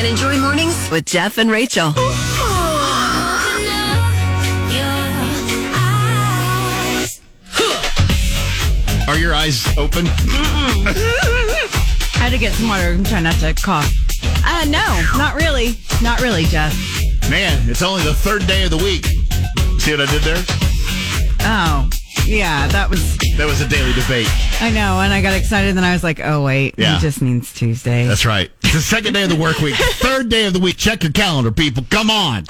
and enjoy mornings with Jeff and Rachel. Are your eyes open? I had to get some water and try not to cough. Uh, no, not really. Not really, Jeff. Man, it's only the third day of the week. See what I did there? Oh, yeah, that was, That was a daily debate. I know. And I got excited. Then I was like, oh, wait, Yeah. it just means Tuesday. That's right. It's the second day of the work week. Third day of the week. Check your calendar, people. Come on.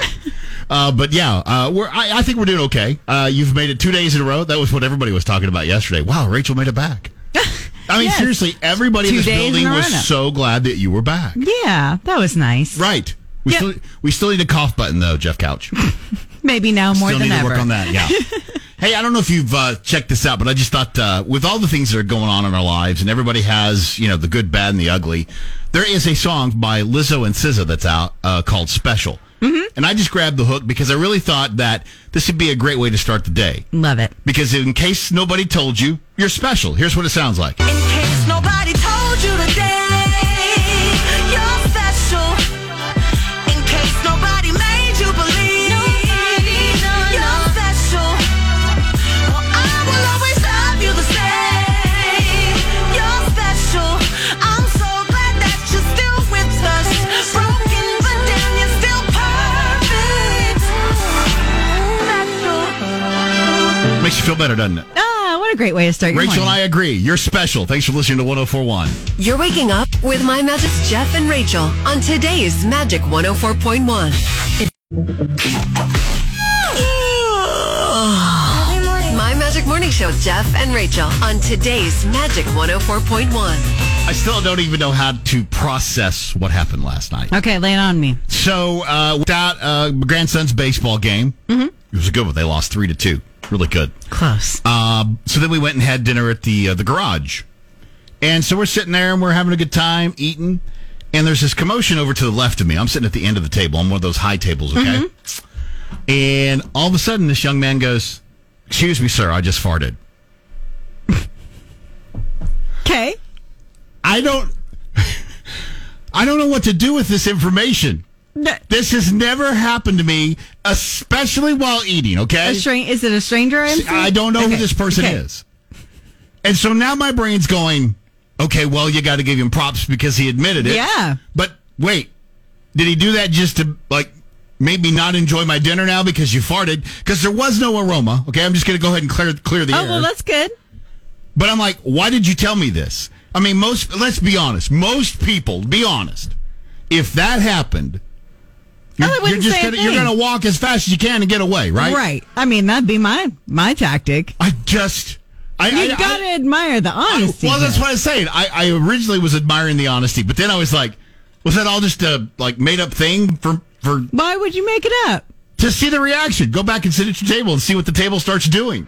Uh, but yeah, uh, we're. I, I think we're doing okay. Uh, you've made it two days in a row. That was what everybody was talking about yesterday. Wow, Rachel made it back. I mean, Yes. seriously, everybody in this days in building was so glad that you were back. yeah, that was nice. Right. We Yep. still we still need a cough button though, Jeff Couch. Maybe now more Still than need ever. to work on that. Yeah. hey, I don't know if you've uh, checked this out, but I just thought uh, with all the things that are going on in our lives, and everybody has you know the good, bad, and the ugly. There is a song by Lizzo and SZA that's out uh, called "Special," mm-hmm. and I just grabbed the hook because I really thought that this would be a great way to start the day. Love it. Because in case nobody told you, you're special. Here's what it sounds like. In case nobody told you today, Makes you feel better, doesn't it? Ah, what a great way to start your Rachel and I agree. You're special. Thanks for listening to 1041. You're waking up with My Magic Jeff and Rachel on today's Magic 104.1. My Magic Morning Show, Jeff and Rachel on today's Magic 104.1. I still don't even know how to process what happened last night. Okay, lay it on me. So, uh, without uh, my grandson's baseball game, mm-hmm. it was a good one. They lost three to two. Really good. Close. Um, so then we went and had dinner at the uh, the garage, and so we're sitting there and we're having a good time eating. And there's this commotion over to the left of me. I'm sitting at the end of the table. I'm one of those high tables, okay? And all of a sudden, this young man goes, "Excuse me, sir, I just farted." Okay. I don't, I don't know what to do with this information. This has never happened to me, especially while eating. Okay, A stran- is it a stranger? I'm seeing? I don't know who this person okay. is. And so now my brain's going, okay, well, you got to give him props because he admitted it. Yeah. But wait, did he do that just to, like, make me not enjoy my dinner now because you farted? Because there was no aroma. Okay, I'm just going to go ahead and clear, clear the Oh, air. well, that's good. But I'm like, why did you tell me this? I mean, most, let's be honest, most people, be honest, if that happened, you're, I you're wouldn't say gonna, you're going to walk as fast as you can and get away, right? Right. I mean, that'd be my my tactic. I just, I, You I- gotta I- admire the honesty. well, that's what I was saying. I, I originally was admiring the honesty, but then I was like, was that all just a like made up thing for for Why would you make it up? to see the reaction? Go back and sit at your table and see what the table starts doing.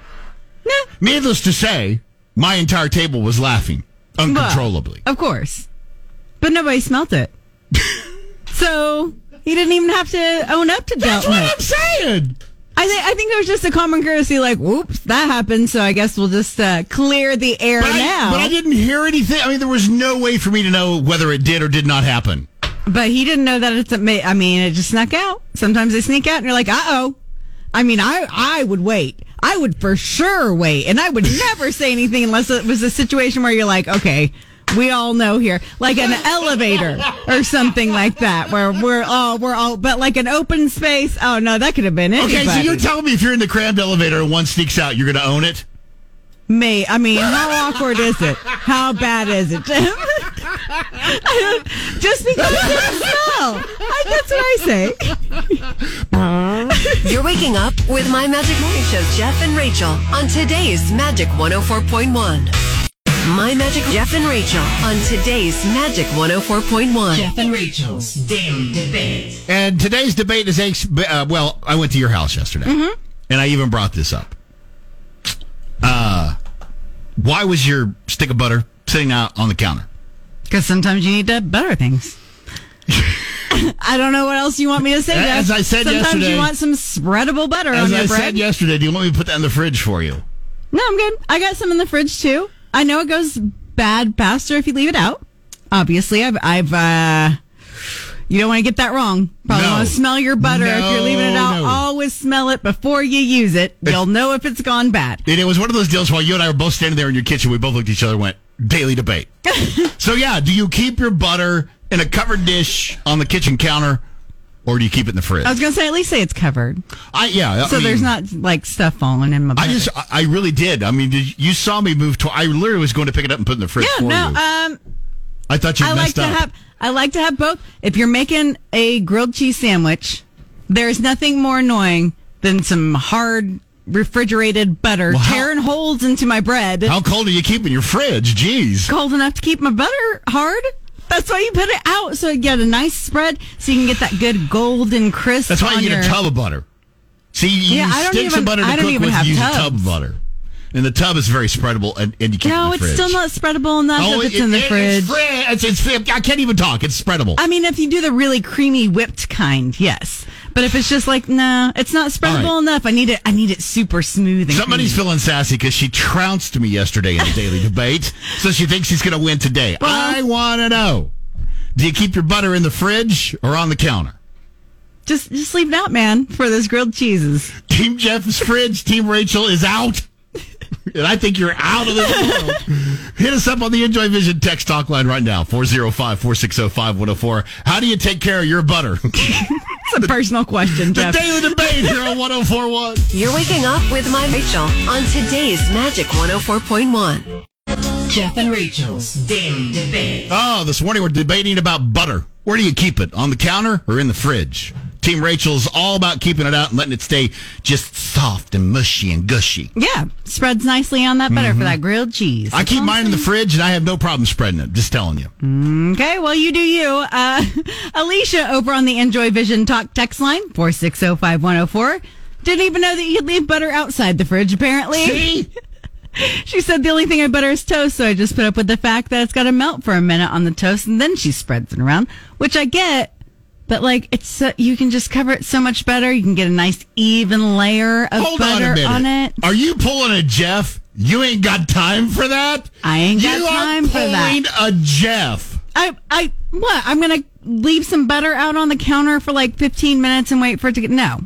Nah. Needless to say, my entire table was laughing uncontrollably. Well, of course. But nobody smelt it. so he didn't even have to own up to that. That's what. I'm saying. I think I think there was just a common courtesy, like, "Whoops, that happened." So I guess we'll just uh, clear the air But I, now. but I didn't hear anything. I mean, there was no way for me to know whether it did or did not happen. But he didn't know that it's a. ma- I mean, it just snuck out. Sometimes they sneak out, and you're like, "Uh oh." I mean, I I would wait. I would for sure wait, and I would never say anything unless it was a situation where you're like, "Okay." We all know here, like an elevator or something like that, where we're all we're all, but like an open space. Oh no, that could have been anybody. Okay, so you're telling me if you're in the crammed elevator and one sneaks out, you're going to own it? Me, I mean, how awkward is it? How bad is it? Just because of the smell. I, that's what I say. You're waking up with My Magic Morning Show, Jeff and Rachel on today's Magic 104.1. My Magic Jeff and Rachel on today's Magic 104.1. Jeff and Rachel's Daily Debate. And today's debate is, ex- uh, well, I went to your house yesterday, and I even brought this up. Uh, why was your stick of butter sitting out on the counter? Because sometimes you need to butter things. I don't know what else you want me to say. Jeff. As I said sometimes yesterday- you want some spreadable butter on As your I bread. said yesterday, do you want me to put that in the fridge for you? No, I'm good. I got some in the fridge too. I know it goes bad faster if you leave it out. Obviously, I've, I've, uh, You don't want to get that wrong. Probably No. want to smell your butter if you're leaving it out. No, no. Always smell it before you use it. You'll know if it's gone bad. It was one of those deals while you and I were both standing there in your kitchen, we both looked at each other and went, daily debate. so, yeah, do you keep your butter in a covered dish on the kitchen counter or do you keep it in the fridge? I was going to say, at least say it's covered. I, yeah. I So mean, there's not like stuff falling in my I just, I- really did. I mean, did, you saw me move to, I literally was going to pick it up and put it in the fridge yeah, for no. you. Um, I thought you I like messed to up. have I like to have both. If you're making a grilled cheese sandwich, there's nothing more annoying than some hard refrigerated butter Well, how- tearing holes into my bread. How cold do you keep in your fridge? Jeez. Cold enough to keep my butter hard. That's why you put it out so you get a nice spread so you can get that good golden crisp. That's why you get your, a tub of butter. See, you Yeah, use sticks even- of butter to I don't cook even with, have you use a tub of butter. And the tub is very spreadable, and, and you it No, the it's still not spreadable enough oh, if it's it- in the it- fridge. It's, it's, it's, I can't even talk. It's spreadable. I mean, if you do the really creamy whipped kind, yes. But if it's just like, no, it's not spreadable right. enough. I need it. I need it super smooth. Somebody's creamy. feeling sassy because she trounced me yesterday in the daily debate, so she thinks she's going to win today. I want to know: Do you keep your butter in the fridge or on the counter? Just just leave it out, man, for those grilled cheeses. Team Jeff's fridge. Team Rachel is out. And I think you're out of this world. Hit us up on the Enjoy Vision text talk line right now, 405 460 5104. How do you take care of your butter? It's a personal question, the daily debate here on 1041. You're waking up with My Rachel on today's Magic 104.1. Jeff and Rachel's Daily Debate. Oh, this morning we're debating about butter. Where do you keep it? On the counter or in the fridge? Team Rachel's all about keeping it out and letting it stay just soft and mushy and gushy. Yeah, spreads nicely on that butter for that grilled cheese. Mm-hmm. I keep mine in the fridge and I have no problem spreading it. Just telling you. Okay, well, you do you. Uh, Alicia over on the Enjoy Vision Talk text line, 4605104. Didn't even know that you could leave butter outside the fridge, apparently. See? She said the only thing I butter is toast, so I just put up with the fact that it's got to melt for a minute on the toast, and then she spreads it around, which I get. But like, it's uh, you can just cover it so much better. You can get a nice even layer of Hold on butter minute. on it. Are you pulling a Jeff? You ain't got time for that? I ain't got you time for that. pulling a Jeff. I, I, what? I'm gonna leave some butter out on the counter for like 15 minutes and wait for it to get. No,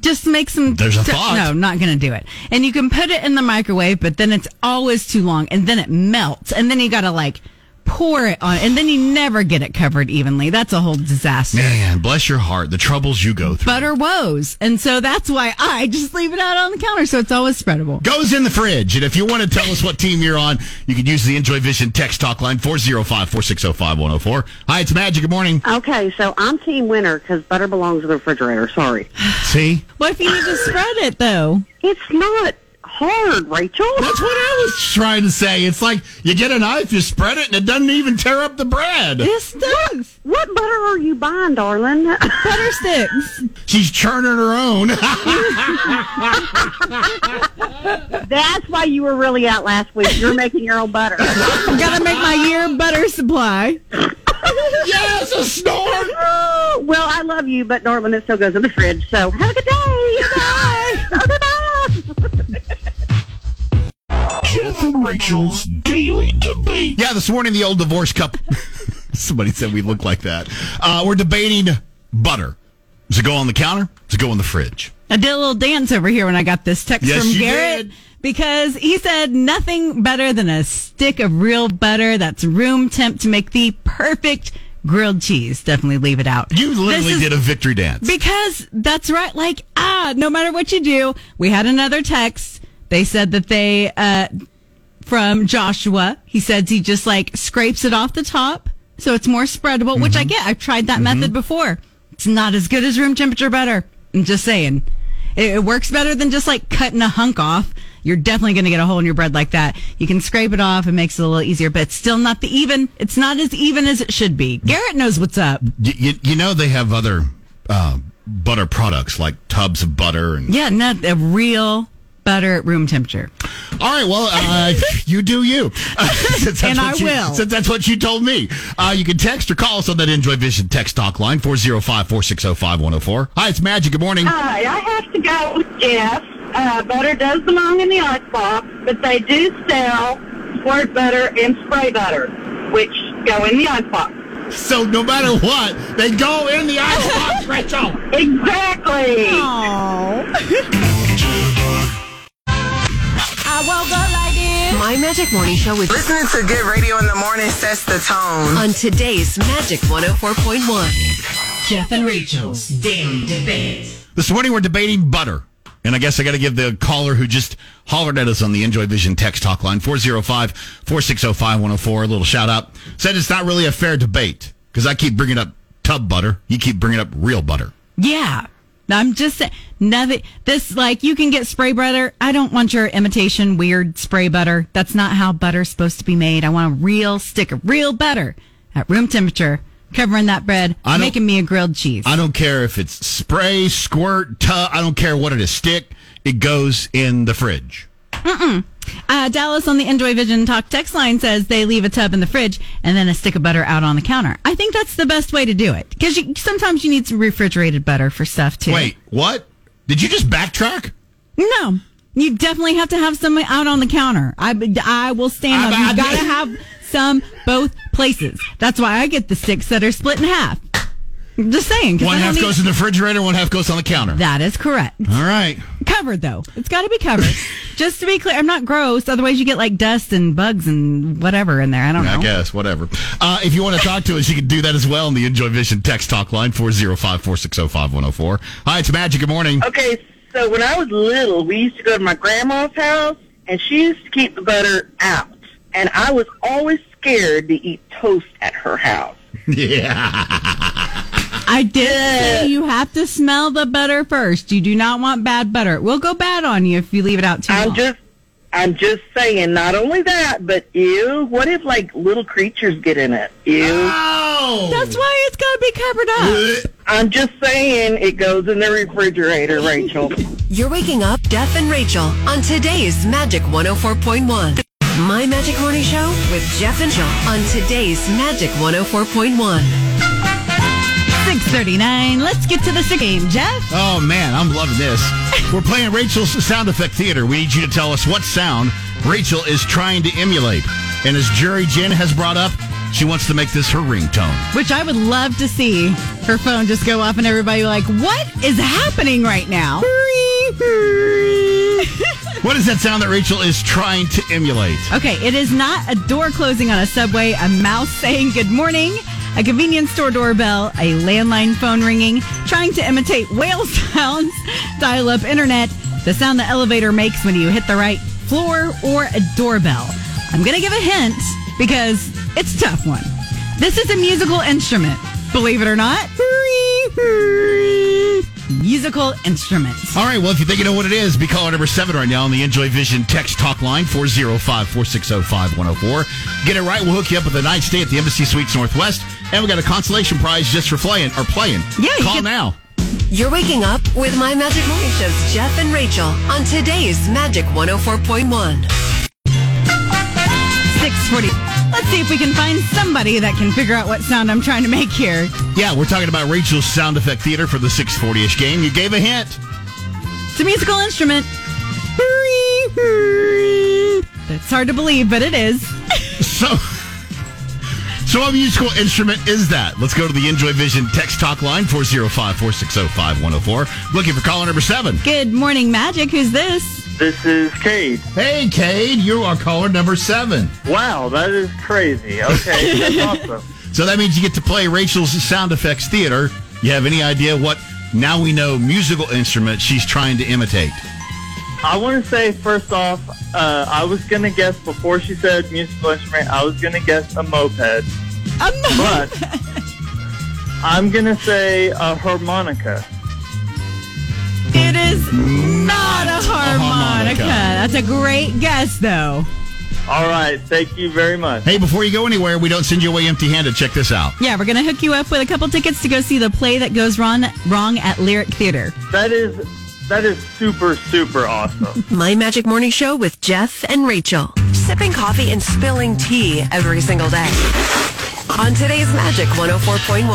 just make some. There's a thought. No, not gonna do it. And you can put it in the microwave, but then it's always too long, and then it melts, and then you gotta like pour it on, and then you never get it covered evenly. That's a whole disaster. Man, bless your heart. The troubles you go through. Butter woes, and so that's why I just leave it out on the counter, so it's always spreadable. goes in the fridge. And if you want to tell us what team you're on, you can use the Enjoy Vision text talk line 405 460 5104. Hi, it's Magic. Good morning. Okay, so I'm team winner because butter belongs in the refrigerator. Sorry. See? What if you need to spread it though? It's not hard, Rachel. That's what I was trying to say. It's like you get a knife, you spread it, and it doesn't even tear up the bread. This does What butter are you buying, darling? butter sticks. She's churning her own. That's why you were really out last week. You're making your own butter. Gotta make my year butter supply. yes, a snort. Oh, well, I love you, but darling, it still goes in the fridge. So have a good day. Bye. Jeff and Rachel's Daily Debate. Yeah, this morning the old divorce couple. Somebody said we look like that. Uh, we're debating butter. Does it go on the counter? Does it go in the fridge? I did a little dance over here when I got this text Yes, from Garrett did. because he said nothing better than a stick of real butter that's room temp to make the perfect grilled cheese. Definitely leave it out. You literally is- did a victory dance. because that's right. Like, ah, no matter what you do, we had another text. They said that they, uh, from Joshua, he says he just like scrapes it off the top so it's more spreadable, which Mm-hmm. I get. I've tried that method before. It's not as good as room temperature butter. I'm just saying. It, it works better than just like cutting a hunk off. You're definitely going to get a hole in your bread like that. You can scrape it off. It makes it a little easier, but it's still not the even. It's not as even as it should be. Garrett knows what's up. you, you, you know they have other uh, butter products like tubs of butter and Yeah, not a real butter at room temperature. all right well uh, you do you Uh, since that's And what I you- will. since that's what you told me uh, you can text or call us on that enjoy vision text talk line 405-460-5104 hi it's magic good morning Hi, I have to go with Jeff. Uh, butter does belong in the icebox, but they do sell squirt butter and spray butter, which go in the icebox. So no matter what, they go in the icebox, Rachel. Exactly. I woke up like this. My Magic Morning Show with Listening to good radio in the morning sets the tone. on today's Magic 104.1. Jeff and Rachel's Daily Debate. This morning we're debating butter. And I guess I got to give the caller who just hollered at us on the Enjoy Vision text talk line 405 460 5104 a little shout out. Said it's not really a fair debate because I keep bringing up tub butter. You keep bringing up real butter. Yeah. I'm just saying, nothing. This, like, you can get spray butter. I don't want your imitation weird spray butter. That's not how butter's supposed to be made. I want a real stick of real butter at room temperature, covering that bread, I making me a grilled cheese. I don't care if it's spray, squirt, tub. I don't care what it is. Stick. It goes in the fridge. Uh, Dallas on the Enjoy Vision Talk text line says they leave a tub in the fridge and then a stick of butter out on the counter. I think that's the best way to do it because sometimes you need some refrigerated butter for stuff too. Wait, what? Did you just backtrack? No, you definitely have to have some out on the counter. I, I will stand I- up. I- You've got to have some both places. That's why I get the sticks that are split in half. I'm just saying. One I half need- goes in the refrigerator, one half goes on the counter. That is correct. All right. Covered though. It's got to be covered. just to be clear, I'm not gross. Otherwise, you get like dust and bugs and whatever in there. I don't know. I guess, whatever. Uh, if you want to talk to us, you can do that as well on the Enjoy Vision text talk line 405 460 5104. Hi, it's Magic. Good morning. Okay, so when I was little, we used to go to my grandma's house, and she used to keep the butter out. And I was always scared to eat toast at her house. Yeah. I did you have to smell the butter first. You do not want bad butter. It will go bad on you if you leave it out too I'm long. just, I'm just saying. Not only that, but ew. What if like little creatures get in it? Ew. Oh! That's why it's got to be covered up. I'm just saying it goes in the refrigerator, Rachel. You're waking up Jeff and Rachel on today's Magic 104.1. My Magic Morning Show with Jeff and Jill on today's Magic 104.1. 639. Let's get to the sick game, Jeff. Oh, man, I'm loving this. We're playing Rachel's Sound Effect Theater. We need you to tell us what sound Rachel is trying to emulate. And as Jerry Jen has brought up, she wants to make this her ringtone. Which I would love to see her phone just go off and everybody like, what is happening right now? What is that sound that Rachel is trying to emulate? Okay, it is not a door closing on a subway, a mouse saying good morning, a convenience store doorbell, a landline phone ringing, trying to imitate whale sounds, dial up internet, the sound the elevator makes when you hit the right floor, or a doorbell. I'm going to give a hint because it's a tough one. This is a musical instrument, believe it or not. Musical instruments. All right, well, if you think you know what it is, be caller number seven right now on the Enjoy Vision text talk line 405 460 5104. Get it right, we'll hook you up with a night stay at the Embassy Suites Northwest. And we got a consolation prize just for playing or playing. Yeah, you Call get- now. You're waking up with My Magic Morning Show's Jeff and Rachel on today's Magic 104.1. 640. Let's see if we can find somebody that can figure out what sound I'm trying to make here. Yeah, we're talking about Rachel's Sound Effect Theater for the 640 ish game. You gave a hint. It's a musical instrument. That's hard to believe, but it is. So, so what musical instrument is that? Let's go to the Enjoy Vision text talk line 405 460 5104. Looking for caller number seven. Good morning, Magic. Who's this? This is Cade. Hey, Cade, you are caller number seven. Wow, that is crazy. Okay, that's awesome. So that means you get to play Rachel's Sound Effects Theater. You have any idea what now we know musical instrument she's trying to imitate? I want to say first off, uh, I was gonna guess before she said musical instrument. I was gonna guess a moped, A moped. but I'm gonna say a harmonica. It is not a harmonica. harmonica. That's a great guess, though. All right, thank you very much. Hey, before you go anywhere, we don't send you away empty handed. Check this out. Yeah, we're gonna hook you up with a couple tickets to go see the play that goes wrong wrong at Lyric Theater. That is that is super super awesome. My Magic Morning Show with Jeff and Rachel. Sipping coffee and spilling tea every single day. On today's Magic 104.1.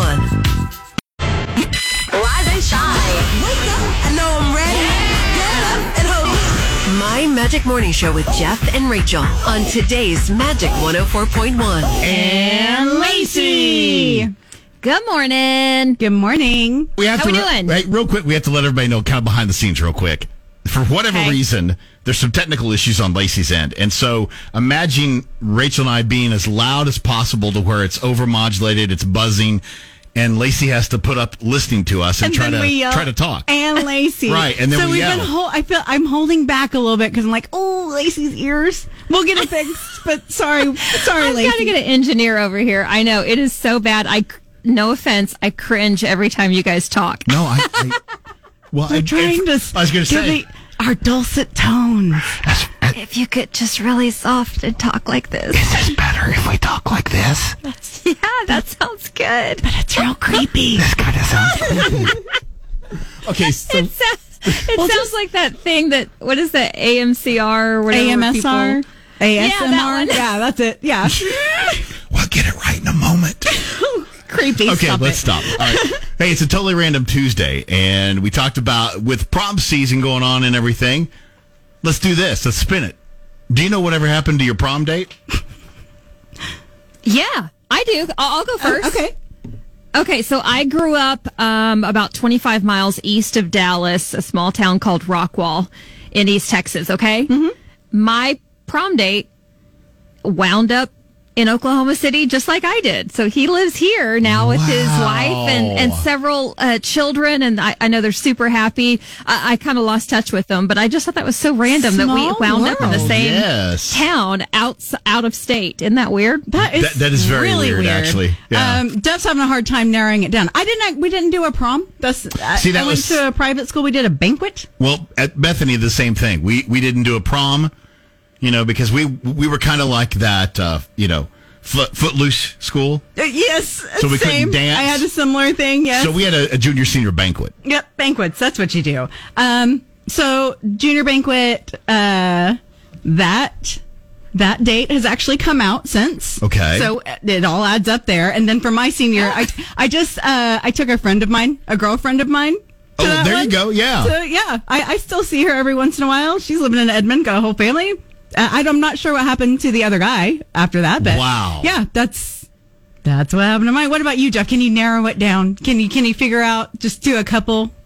Rise and shine. Wake up. I know I'm ready. Get up and hold. My Magic Morning Show with Jeff and Rachel on today's Magic 104.1. And Lace Lacey. Good morning. Good morning. We have How to we doing? right, real quick. We have to let everybody know kind of behind the scenes, real quick. For whatever Okay. reason, there's some technical issues on Lacey's end, and so imagine Rachel and I being as loud as possible to where it's overmodulated, it's buzzing, and Lacey has to put up listening to us and, try to yell, try to talk. And Lacey. Right, and then so we we've yell. been hol- I feel I'm holding back a little bit because I'm like, oh, Lacey's ears. We'll get it fixed. but sorry, sorry, I've Lacey. got to get an engineer over here. I know it is so bad. I cr- no offense, I cringe every time you guys talk. no, I. I well, I, We're trying to. I was going to say. the- our dulcet tones. If you could just really soft and talk like this. Is this better if we talk like this? Yeah, that sounds good. But it's real creepy. This kind of sounds creepy. okay, so It sounds, it sounds like that thing that what is that AMCR or whatever AMSR, people- ASMR. Yeah, that one. Yeah, that's it. Yeah, we'll get it right in a moment. Creepy. Okay, Stop let's it. stop. All right. Hey, it's a totally random Tuesday, and we talked about with prom season going on and everything. Let's do this. Let's spin it. Do you know whatever happened to your prom date? Yeah, I do. I'll, I'll go first. Okay. Okay, so I grew up um, about 25 miles east of Dallas, a small town called Rockwall in East Texas. Okay, mm-hmm. my prom date wound up in Oklahoma City, just like I did. So he lives here now with his wife and, and several uh, children, and I, I know they're super happy. I, I kind of lost touch with them, but I just thought that was so random that we Small wound up in the same Yes. town out out of state. Isn't that weird? That is That- that is very really weird, actually. Yeah. Um, Dev's having a hard time narrowing it down. I didn't. We didn't do a prom. That's See, that I went was- to a private school. We did a banquet. Well, at Bethany, the same thing. We we didn't do a prom, you know, because we we were kind of like that, uh, you know, foot, footloose school. Uh, yes, So we couldn't dance? I had a similar thing. Yes. So we had a, a junior senior banquet. Yep, banquets. That's what you do. Um, so junior banquet. Uh, that that date has actually come out since. Okay. So it all adds up there. And then for my senior, I I just uh, I took a friend of mine, a girlfriend of mine. Oh, there you go. Yeah. So yeah, I, I still see her every once in a while. She's living in Edmond, got a whole family. Uh, I- I'm not sure what happened to the other guy after that, but Wow. yeah, that's that's what happened to mine. What about you, Jeff? Can you narrow it down? Can you can you figure out just do a couple?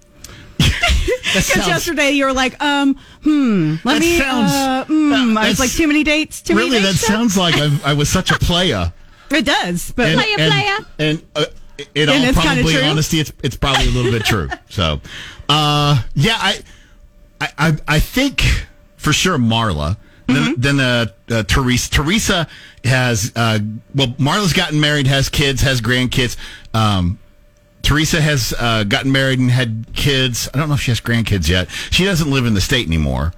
Because sounds- yesterday you were like, um, hmm, let That me. sounds- uh, mm, I was like, too many dates. Too really, many that dates. Jeff? sounds like I, I was such a playa. It does, but and, Playa, and, playa. and uh, in And all it's probably true? honesty, it's it's probably a little bit true. So, uh, yeah, I, I, I, I think for sure Marla. Then, Mm-hmm. then uh, uh, Teresa. Teresa has uh, well, Marla's gotten married, has kids, has grandkids. Um, Teresa has uh, gotten married and had kids. I don't know if she has grandkids yet. She doesn't live in the state anymore.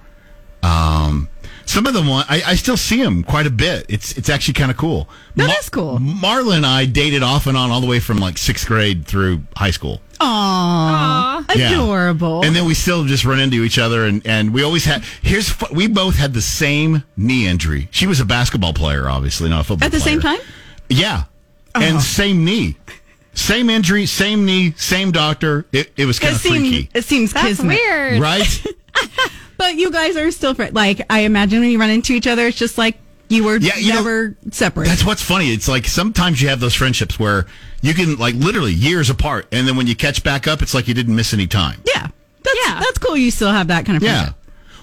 Um, some of them, want- I, I still see them quite a bit. It's it's actually kind of cool. That is cool. Marla and I dated off and on all the way from like sixth grade through high school. Aw, Yeah. adorable. And then we still just run into each other, and, and we always had. Here's we both had the same knee injury. She was a basketball player, obviously, not a football. Player. At the same time? Yeah, and oh. same knee, same injury, same knee, same doctor. It, it was kind it of seems freaky, it seems That's kismet. weird. right? But you guys are still friends. Like I imagine when you run into each other, it's just like you were Yeah, you know, never separate. That's what's funny. It's like sometimes you have those friendships where you can like literally years apart, and then when you catch back up, it's like you didn't miss any time. yeah, that's Yeah. that's cool. You still have that kind of Yeah.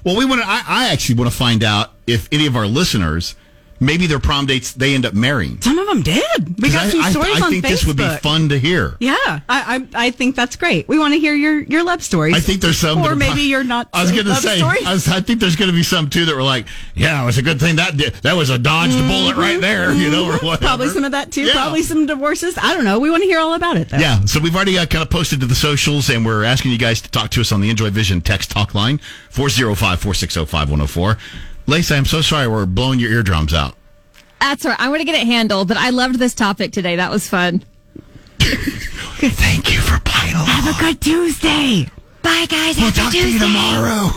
Well, we want to. I, I actually want to find out if any of our listeners, maybe their prom dates, they end up marrying. Some of them did. We got I, some I- stories I on think Facebook. this would be fun to hear. Yeah, I, I I think that's great. We want to hear your your love stories. I think there's some, or maybe you're not. I was going to say. I, was, I think there's going to be some too that were like, yeah, it was a good thing that did, that was a dodged bullet right there, you know, or whatever. Mm-hmm. Probably some of that too. Yeah. Probably some divorces. I don't know. We want to hear all about it though. Yeah, so we've already uh, kind of posted to the socials, and we're asking you guys to talk to us on the Enjoy Vision text talk line 405 460 5104. Lacey, I'm so sorry we're blowing your eardrums out. That's all right. I'm going to get it handled, but I loved this topic today. That was fun. Thank you for playing along. Have a good Tuesday. Bye, guys. We'll Happy talk to you tomorrow.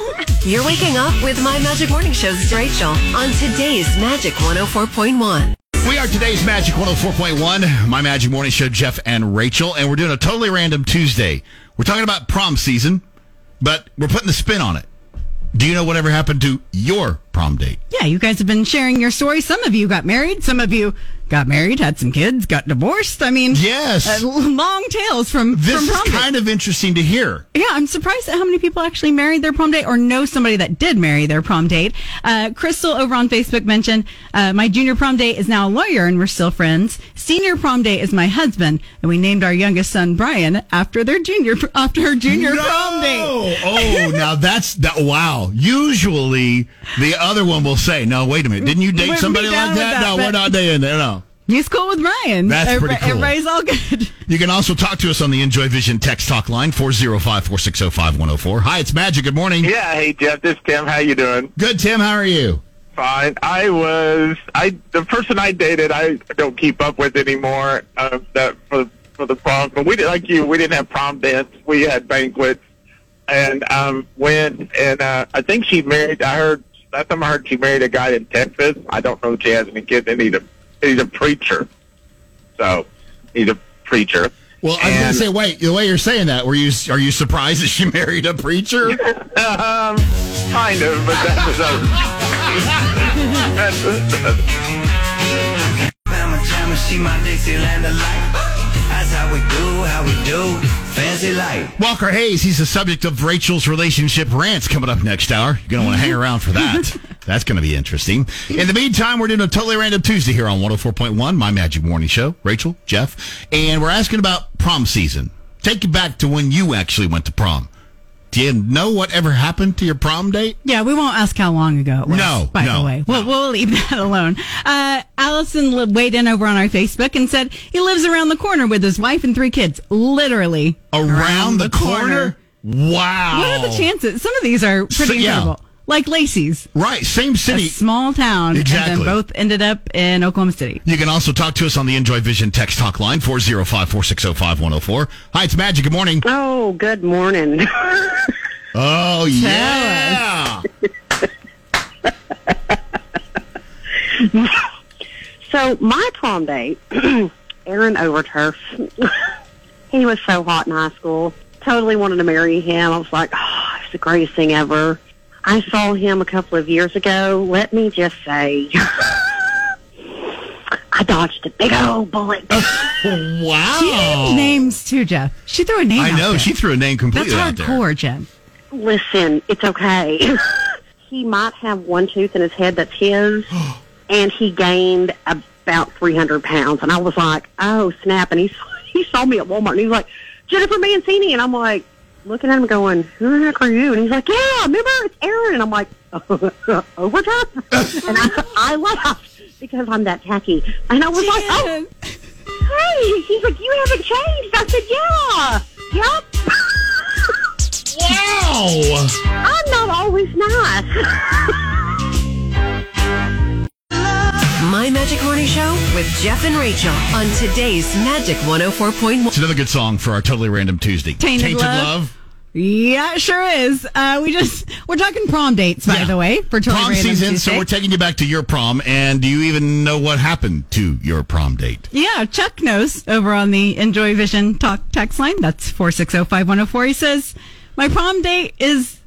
You're waking up with My Magic Morning Show's Rachel on today's Magic 104.1. We are today's Magic 104.1, my Magic Morning Show, Jeff and Rachel, and we're doing a totally random Tuesday. We're talking about prom season, but we're putting the spin on it. Do you know whatever happened to your prom date? Yeah, you guys have been sharing your stories. Some of you got married. Some of you got married, had some kids, got divorced. I mean, Yes. uh, long tales from This from is prom dates. kind of interesting to hear. Yeah, I'm surprised at how many people actually married their prom date or know somebody that did marry their prom date. Uh, Crystal over on Facebook mentioned, uh, my junior prom date is now a lawyer and we're still friends. Senior prom date is my husband and we named our youngest son Brian after their junior, after her junior prom date. Oh, now that's that. Wow. Usually, the other one will say, "No, wait a minute. Didn't you date Wouldn't somebody like that? that, no, we're not dating that. No." He's cool with Brian. That's pretty Everybody- cool. Everybody's all good. You can also talk to us on the Enjoy Vision text talk line 405-460-5104. Hi, it's Magic. Good morning. Yeah, hey Jeff, this is Tim. How you doing? Good, Tim. How are you? Fine. I was I the person I dated. I don't keep up with anymore. Uh, that for for the prom, but we did like you. We didn't have prom dance. We had banquets, and um went and uh, I think she married. I heard last time I heard she married a guy in Texas. I don't know if she has any kids. And he's a he's a preacher. So he's a preacher. Well, I was going to say, wait. The way you're saying that, were you are you surprised that she married a preacher? um, kind of, but that was Pajama, she my Dixieland delight. That's how we do, how we do. Fancy life. Walker Hayes, he's the subject of Rachel's relationship rants coming up next hour. You're going to want to hang around for that. That's going to be interesting. In the meantime, we're doing a totally random Tuesday here on 104.1, My Magic Morning Show. Rachel, Jeff, and we're asking about prom season. Take you back to when you actually went to prom. Do you know what ever happened to your prom date? Yeah, we won't ask how long ago it was. No, by no, the way, we'll, we'll leave that alone. Uh, Allison weighed in over on our Facebook and said he lives around the corner with his wife and three kids, literally Around, the, corner? Wow. What are the chances? Some of these are pretty So- yeah. incredible. Like Lacey's, Right, same a city. small town, Exactly. and then both ended up in Oklahoma City. You can also talk to us on the Enjoy Vision text talk line 405-460-5104. Hi, it's Magic. Good morning. Oh, good morning. Oh, yeah. so my prom date, Aaron Overturf, he was so hot in high school. Totally wanted to marry him. I was like, oh, it's the greatest thing ever. I saw him a couple of years ago. Let me just say, I dodged a big old bullet. Wow. She named names too, Jeff. She threw a name. I out know. there. She threw a name completely That's out there. hardcore, Jen. Listen, it's okay. he might have one tooth in his head that's his, and he gained about 300 pounds. And I was like, oh, snap. And he, he saw me at Walmart, and he's like, Jennifer Mancini. And I'm like, looking at him going, who the heck are you? And he's like, yeah, remember? It's Aaron. And I'm like, overtime? and I, I laughed because I'm that tacky. And I was like, oh, hey. He's like, you haven't changed. I said, yeah. Yep. Wow. I'm not always nice. My Magic Morning Show with Jeff and Rachel on today's Magic 104.1. It's another good song for our totally random Tuesday. Tainted Love. Yeah, it sure is. Uh, we just we're talking prom dates, by Yeah. the way, for totally Prom Random season, Tuesday. so we're taking you back to your prom. And do you even know what happened to your prom date? Yeah, Chuck knows over on the Enjoy Vision Talk text line. That's 4605104. He says, My prom date is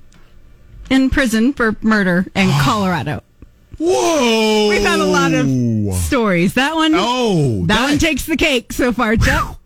in prison for murder in Colorado. Whoa! We've had a lot of stories. That one, Oh, that, that- one takes the cake so far, Chuck.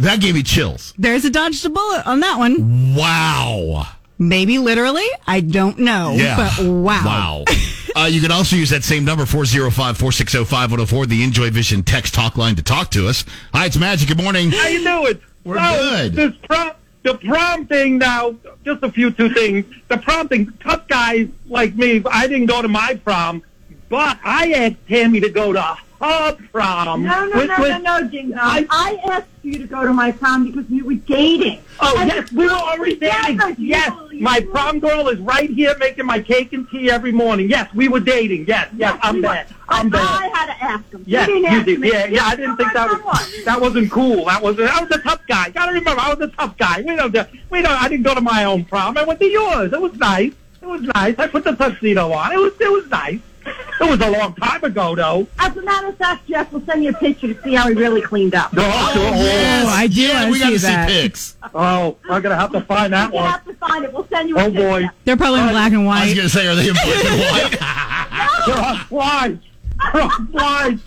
That gave me chills. There's a dodged a bullet on that one. Wow. Maybe literally. I don't know. Yeah. But wow. Wow. uh, you can also use that same number, 405-460-5104, the Enjoy Vision text talk line to talk to us. Hi, it's Magic. Good morning. How you doing? We're So, good. This prom, the prom thing now, just a few two things. The prom thing, tough guys like me, I didn't go to my prom, but I asked Tammy to go to her prom. No, no, which no, was- no, no, Jing. I- I, asked you to go to my prom because we were dating. Oh, And yes, we were already dating. you Yes, believe my it? prom girl is right here making my cake and tea every morning. Yes, we were dating. Yes, yes, I'm we were. bad. I'm I, I had to ask him. Yes, you you did. me. Yeah, yeah. I didn't think that was that wasn't cool. That was I was a tough guy. Gotta remember, I was a tough guy. We don't. We don't. I didn't go to my own prom. I went to yours. It was nice. It was nice. I put the tuxedo on. It was. It was nice. It was a long time ago, though. As a matter of fact, Jeff we'll send you a picture to see how he really cleaned up. Oh, Oh, I do Yeah, we got to see that. pics. oh, I'm gonna have to find that You one. have to find it. We'll send you a Oh picture. boy. They're probably in black and white. I was going to say, are they in black and white? Why? slides. They're on flies!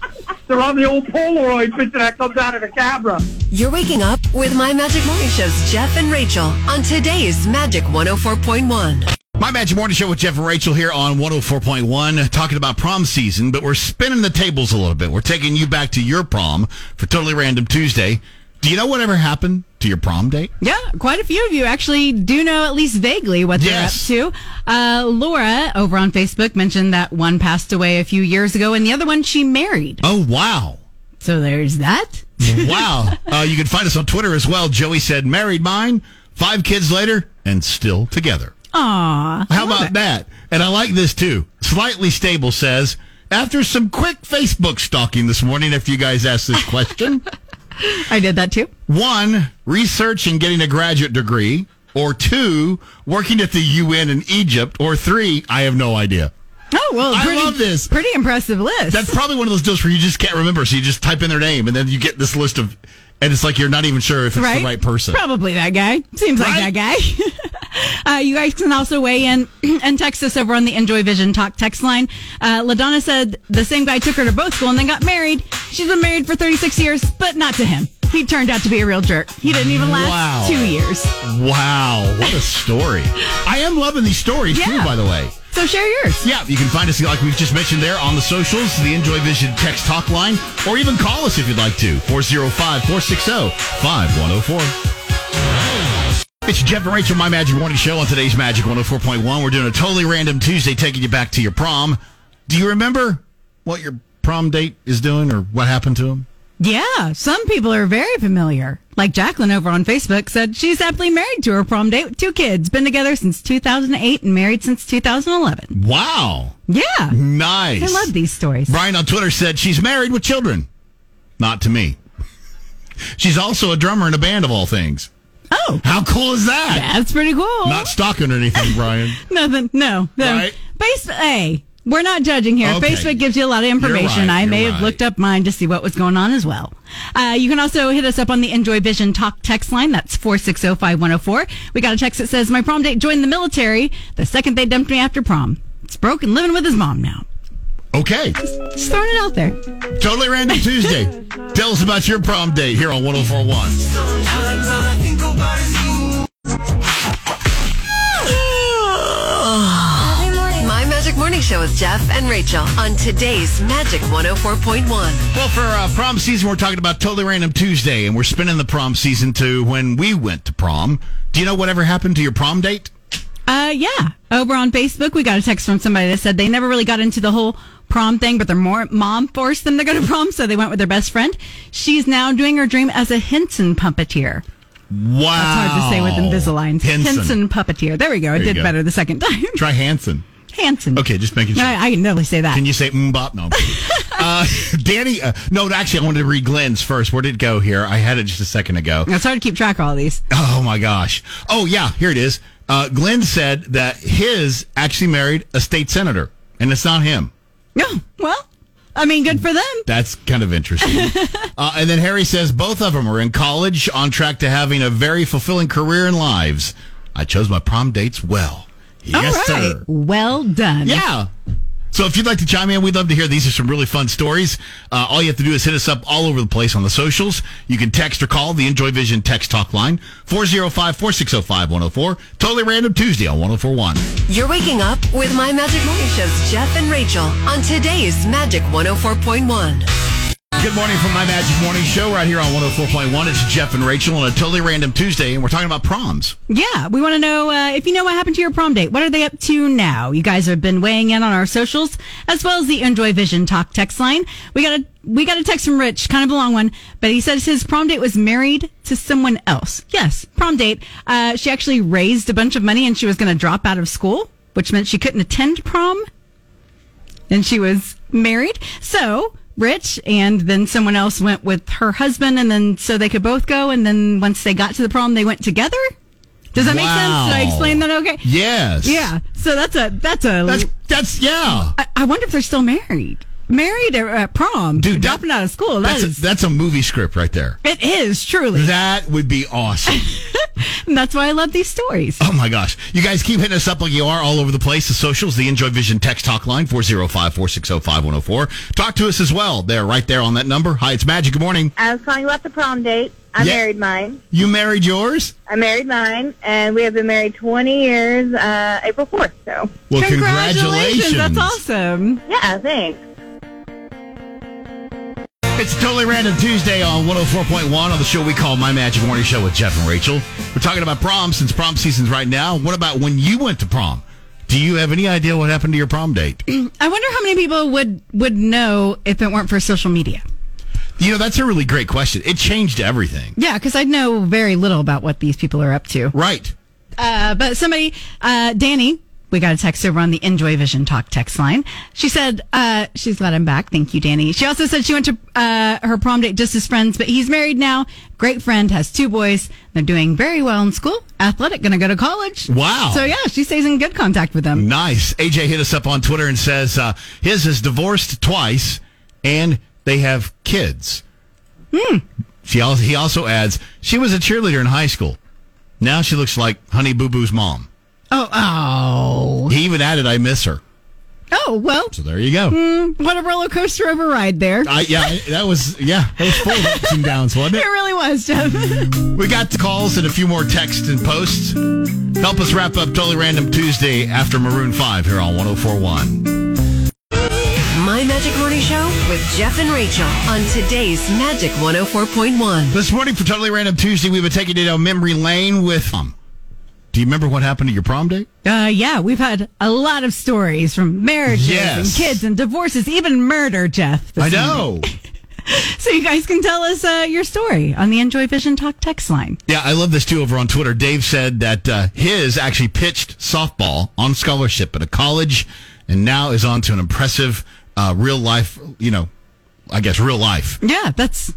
They're on the old Polaroid picture that comes out of the camera. You're waking up with My Magic Morning Show's Jeff and Rachel on today's Magic 104.1. My Magic Morning Show with Jeff and Rachel here on 104.1, talking about prom season, but we're spinning the tables a little bit. We're taking you back to your prom for Totally Random Tuesday. Do you know whatever happened to your prom date? Yeah, quite a few of you actually do know at least vaguely what they're Yes. up to. Uh, Laura over on Facebook mentioned that one passed away a few years ago and the other one she married. Oh, wow. So there's that. wow. Uh, you can find us on Twitter as well. Joey said, married mine, five kids later, and still together. Aw. How about that? And I like this too. Slightly Stable says, after some quick Facebook stalking this morning, after you guys asked this question, I did that too. one, research and getting a graduate degree, or two, working at the UN in Egypt, or three, I have no idea. Oh, well, I pretty, love this. Pretty impressive list. That's probably one of those deals where you just can't remember, so you just type in their name, and then you get this list of, and it's like you're not even sure if it's the right person. Probably that guy. Seems like that guy. uh, you guys can also weigh in and text us over on the Enjoy Vision Talk text line. Uh, LaDonna said the same guy took her to both school and then got married. She's been married for 36 years, but not to him. He turned out to be a real jerk. He didn't even last Wow. two years. Wow, what a story. I am loving these stories too, by the way. So share yours. Yeah, you can find us like we've just mentioned there on the socials, the Enjoy Vision text talk line, or even call us if you'd like to. 405 460 5104. It's Jeff and Rachel, my Magic Morning Show on today's Magic 104.1. We're doing a totally random Tuesday, taking you back to your prom. Do you remember what your prom date is doing or what happened to him? Yeah, some people are very familiar. Like Jacqueline over on Facebook said she's happily married to her prom date with two kids, been together since 2008 and married since 2011. Wow. Yeah. Nice. I love these stories. Brian on Twitter said she's married with children. Not to me. She's also a drummer in a band of all things. Oh. How cool is that? That's pretty cool. Not stalking or anything, Brian. Nothing. No. no. Right? Base, hey, we're not judging here. Okay. Facebook gives you a lot of information. Right, I may you're have right. looked up mine to see what was going on as well. Uh, you can also hit us up on the Enjoy Vision Talk text line. That's 4605104. We got a text that says, My prom date joined the military the second they dumped me after prom. It's broken living with his mom now. Okay. Just throwing it out there. Totally random Tuesday. Tell us about your prom date here on 1041. My Magic Morning Show with Jeff and Rachel on today's Magic 104.1. Well, for uh, prom season, we're talking about Totally Random Tuesday, and we're spinning the prom season to when we went to prom. Do you know whatever happened to your prom date? Uh, yeah. Over on Facebook, we got a text from somebody that said they never really got into the whole prom thing, but their more mom forced them to go to prom, so they went with their best friend. She's now doing her dream as a Henson puppeteer. Wow. That's hard to say with Invisalign. Henson. puppeteer. There we go. I There you did go. better the second time. Try Hanson. Hanson. Okay, just making sure. No, I can definitely say that. Can you say mbop? No. uh, Danny, uh, no, actually, I wanted to read Glenn's first. Where did it go here? I had it just a second ago. It's hard to keep track of all these. Oh my gosh. Oh yeah, here it is. Uh, Glenn said that his actually married a state senator, and it's not him. No, well, I mean, good for them. That's kind of interesting. uh, and then Harry says both of them are in college, on track to having a very fulfilling career and lives. I chose my prom dates well. Yes, right. sir. Well done. Yeah. So if you'd like to chime in, we'd love to hear. These are some really fun stories. Uh, all you have to do is hit us up all over the place on the socials. You can text or call the Enjoy Vision text talk line, 405-460-5104. Totally random Tuesday on 1041. You're waking up with My Magic Morning Show's Jeff and Rachel on today's Magic 104.1. Good morning from my Magic Morning Show right here on 104.1. It's Jeff and Rachel on a totally random Tuesday, and we're talking about proms. Yeah, we want to know uh, if you know what happened to your prom date. What are they up to now? You guys have been weighing in on our socials as well as the Enjoy Vision Talk text line. We got a we got a text from Rich, kind of a long one, but he says his prom date was married to someone else. Yes, prom date. Uh, she actually raised a bunch of money and she was going to drop out of school, which meant she couldn't attend prom. And she was married, so. Rich and then someone else went with her husband, and then so they could both go. And then once they got to the prom, they went together. Does that make sense? Did I explain that okay? Yes. Yeah. So that's a that's a That's that's yeah. I, I wonder if they're still married. Married at, at prom, Dude, that- dropping out of school. That That's a, that's a movie script right there. it is truly. That would be awesome. And that's why I love these stories. Oh my gosh. You guys keep hitting us up like you are all over the place. The socials, the Enjoy Vision text talk line, 405-460-5104. Talk to us as well. They're right there on that number. Hi, it's Magic. Good morning. I was calling about the prom date. I Yeah. married mine. You married yours? I married mine, and we have been married 20 years, uh, April 4th, so. Well, congratulations. That's awesome. Yeah, thanks. It's totally random Tuesday on 104.1 on the show we call My Magic Morning Show with Jeff and Rachael. We're talking about prom since prom season's right now. What about when you went to prom? Do you have any idea what happened to your prom date? I wonder how many people would would know if it weren't for social media. You know, that's a really great question. It changed everything. Yeah, because I know very little about what these people are up to. Right. Uh, but somebody, uh, Danny, we got a text over on the Enjoy Vision Talk text line. She said uh, she's glad I'm back. Thank you, Danny. She also said she went to uh, her prom date just as friends, but he's married now. Great friend, has two boys. They're doing very well in school. Athletic, going to go to college. Wow. So yeah, she stays in good contact with them. Nice. AJ hit us up on Twitter and says uh, his is divorced twice and they have kids. Hmm. She also, he also adds she was a cheerleader in high school. Now she looks like Honey Boo Boo's mom. Oh, oh, He even added, "I miss her." oh. Well, So there you go. mm, what a roller coaster of a ride there. I, yeah, that was yeah, that was full of ups and downs, wasn't it it? really was, Jeff. We got the calls and a few more texts and posts. Help us wrap up Totally Random Tuesday after Maroon Five here on 104.1. My Magic Morning Show with Jeff and Rachael on today's Magic 104.1. This morning for Totally Random Tuesday, we've been taking it down memory lane with. Um, do you remember what happened to your prom date? Uh, yeah, we've had a lot of stories from marriages Yes. and kids and divorces, even murder, Jeff. I know. So you guys can tell us uh, your story on the Enjoy Vision Talk text line. Yeah, I love this too over on Twitter. Dave said that uh, his actually pitched softball on scholarship at a college and now is on to an impressive uh, real life, you know, I guess real life. Yeah, that's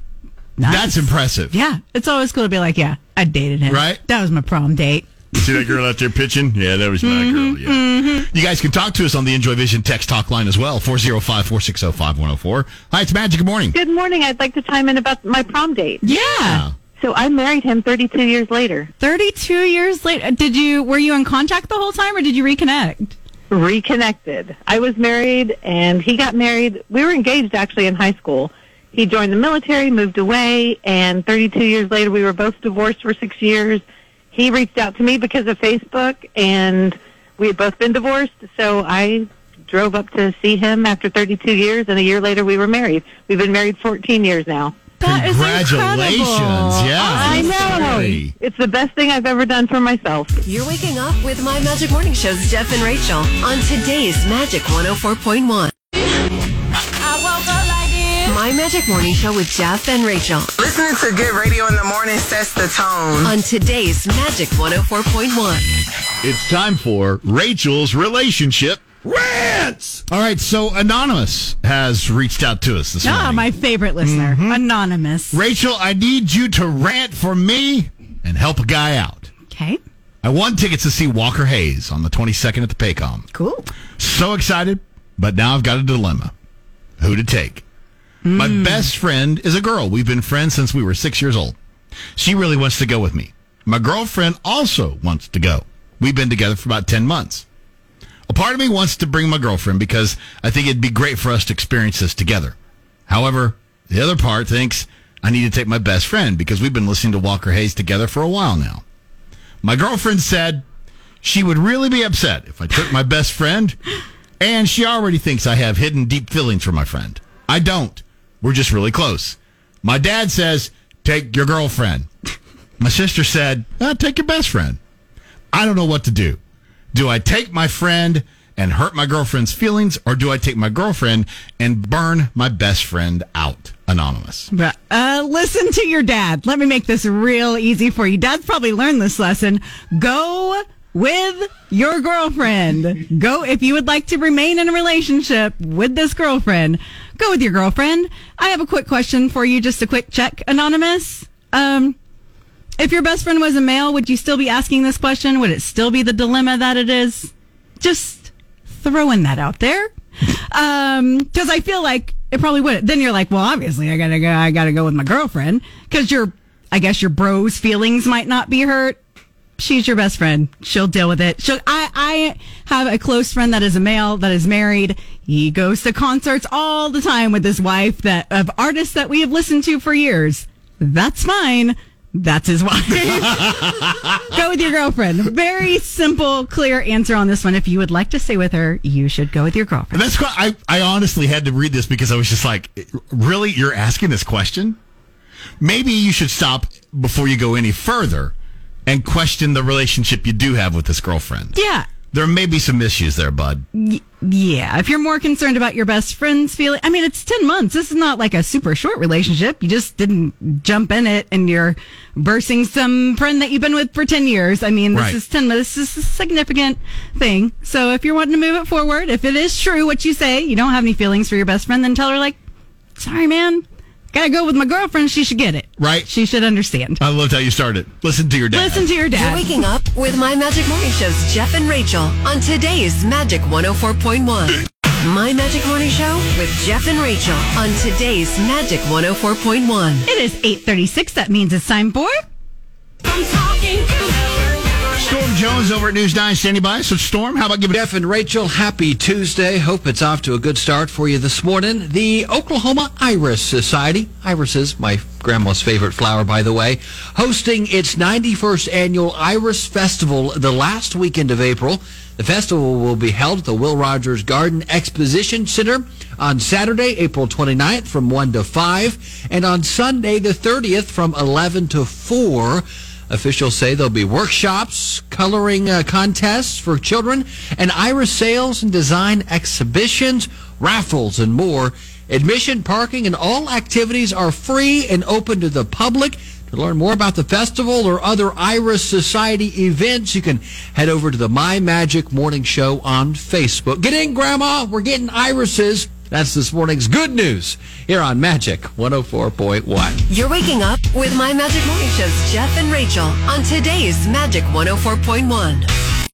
nice. That's impressive. Yeah, it's always cool to be like, yeah, I dated him. Right? That was my prom date. See that girl out there pitching? Yeah, that was my mm-hmm, girl. Yeah. Mm-hmm. You guys can talk to us on the Enjoy Vision text talk line as well, 405 460 5104. Hi, it's Magic. Good morning. Good morning. I'd like to chime in about my prom date. Yeah. So I married him 32 years later. 32 years later. Uh, did you, were you in contact the whole time or did you reconnect? Reconnected. I was married and he got married. We were engaged actually in high school. He joined the military, moved away, and 32 years later we were both divorced for six years. He reached out to me because of Facebook and we had both been divorced. So I drove up to see him after 32 years and a year later we were married. We've been married 14 years now. That is Congratulations. Yeah. I know. Really. It's the best thing I've ever done for myself. You're waking up with My Magic Morning Show's Jeff and Rachael on today's Magic 104.1. My Magic Morning Show with Jeff and Rachael Listening to good radio in the morning sets the tone. on today's Magic 104.1. It's time for Rachael's relationship rants. All right, so Anonymous has reached out to us this Ah, morning. my favorite listener, Anonymous. Rachael, I need you to rant for me and help a guy out. Okay, I won tickets to see Walker Hayes on the 22nd at the Paycom. cool. So excited, but now I've got a dilemma. Who to take? My mm. best friend is a girl. We've been friends since we were six years old. She really wants to go with me. My girlfriend also wants to go. We've been together for about 10 months. A part of me wants to bring my girlfriend because I think it'd be great for us to experience this together. However, the other part thinks I need to take my best friend because we've been listening to Walker Hayes together for a while now. My girlfriend said she would really be upset if I took my best friend, and she already thinks I have hidden deep feelings for my friend. I don't. We're just really close. My dad says, take your girlfriend. My sister said, "Uh, take your best friend. I don't know what to do. Do I take my friend and hurt my girlfriend's feelings, or do I take my girlfriend and burn my best friend out? Anonymous. Uh, listen to your dad. Let me make this real easy for you. Dad's probably learned this lesson. Go with your girlfriend. Go if you would like to remain in a relationship with this girlfriend. Go with your girlfriend. I have a quick question for you. Just a quick check, anonymous. Um, if your best friend was a male, would you still be asking this question? Would it still be the dilemma that it is? Just throwing that out there. Um, cause I feel like it probably would. Then you're like, well, obviously I gotta go, I gotta go with my girlfriend. Cause your, I guess your bro's feelings might not be hurt. She's your best friend. She'll deal with it. She'll, I, I have a close friend that is a male that is married. He goes to concerts all the time with his wife that of artists that we have listened to for years. That's fine. That's his wife. go with your girlfriend. Very simple, clear answer on this one. If you would like to stay with her, you should go with your girlfriend. That's I, I honestly had to read this because I was just like, really? You're asking this question? Maybe you should stop before you go any further and question the relationship you do have with this girlfriend. Yeah. There may be some issues there, bud. Y- yeah. If you're more concerned about your best friend's feeling, I mean, it's 10 months. This is not like a super short relationship. You just didn't jump in it and you're bursting some friend that you've been with for 10 years. I mean, this Right. is 10 months. This is a significant thing. So if you're wanting to move it forward, if it is true what you say, you don't have any feelings for your best friend, then tell her, like, sorry, man. Gotta go with my girlfriend. She should get it. Right. She should understand. I loved how you started. Listen to your dad. Listen to your dad. You're waking up with My Magic Morning Show's Jeff and Rachael on today's Magic 104.1. My Magic Morning Show with Jeff and Rachael on today's Magic 104.1. It is 836. That means it's time for... Jones over at News 9 standing by. So, Storm, how about giving Jeff and Rachael, happy Tuesday. Hope it's off to a good start for you this morning. The Oklahoma Iris Society, irises, my grandma's favorite flower, by the way, hosting its 91st annual Iris Festival the last weekend of April. The festival will be held at the Will Rogers Garden Exposition Center on Saturday, April 29th from 1 to 5, and on Sunday, the 30th from 11 to 4. Officials say there'll be workshops, coloring uh, contests for children, and iris sales and design exhibitions, raffles, and more. Admission, parking, and all activities are free and open to the public. To learn more about the festival or other Iris Society events, you can head over to the My Magic Morning Show on Facebook. Get in, Grandma. We're getting irises. That's this morning's good news here on Magic 104.1. You're waking up with My Magic Morning Show's Jeff and Rachael on today's Magic 104.1.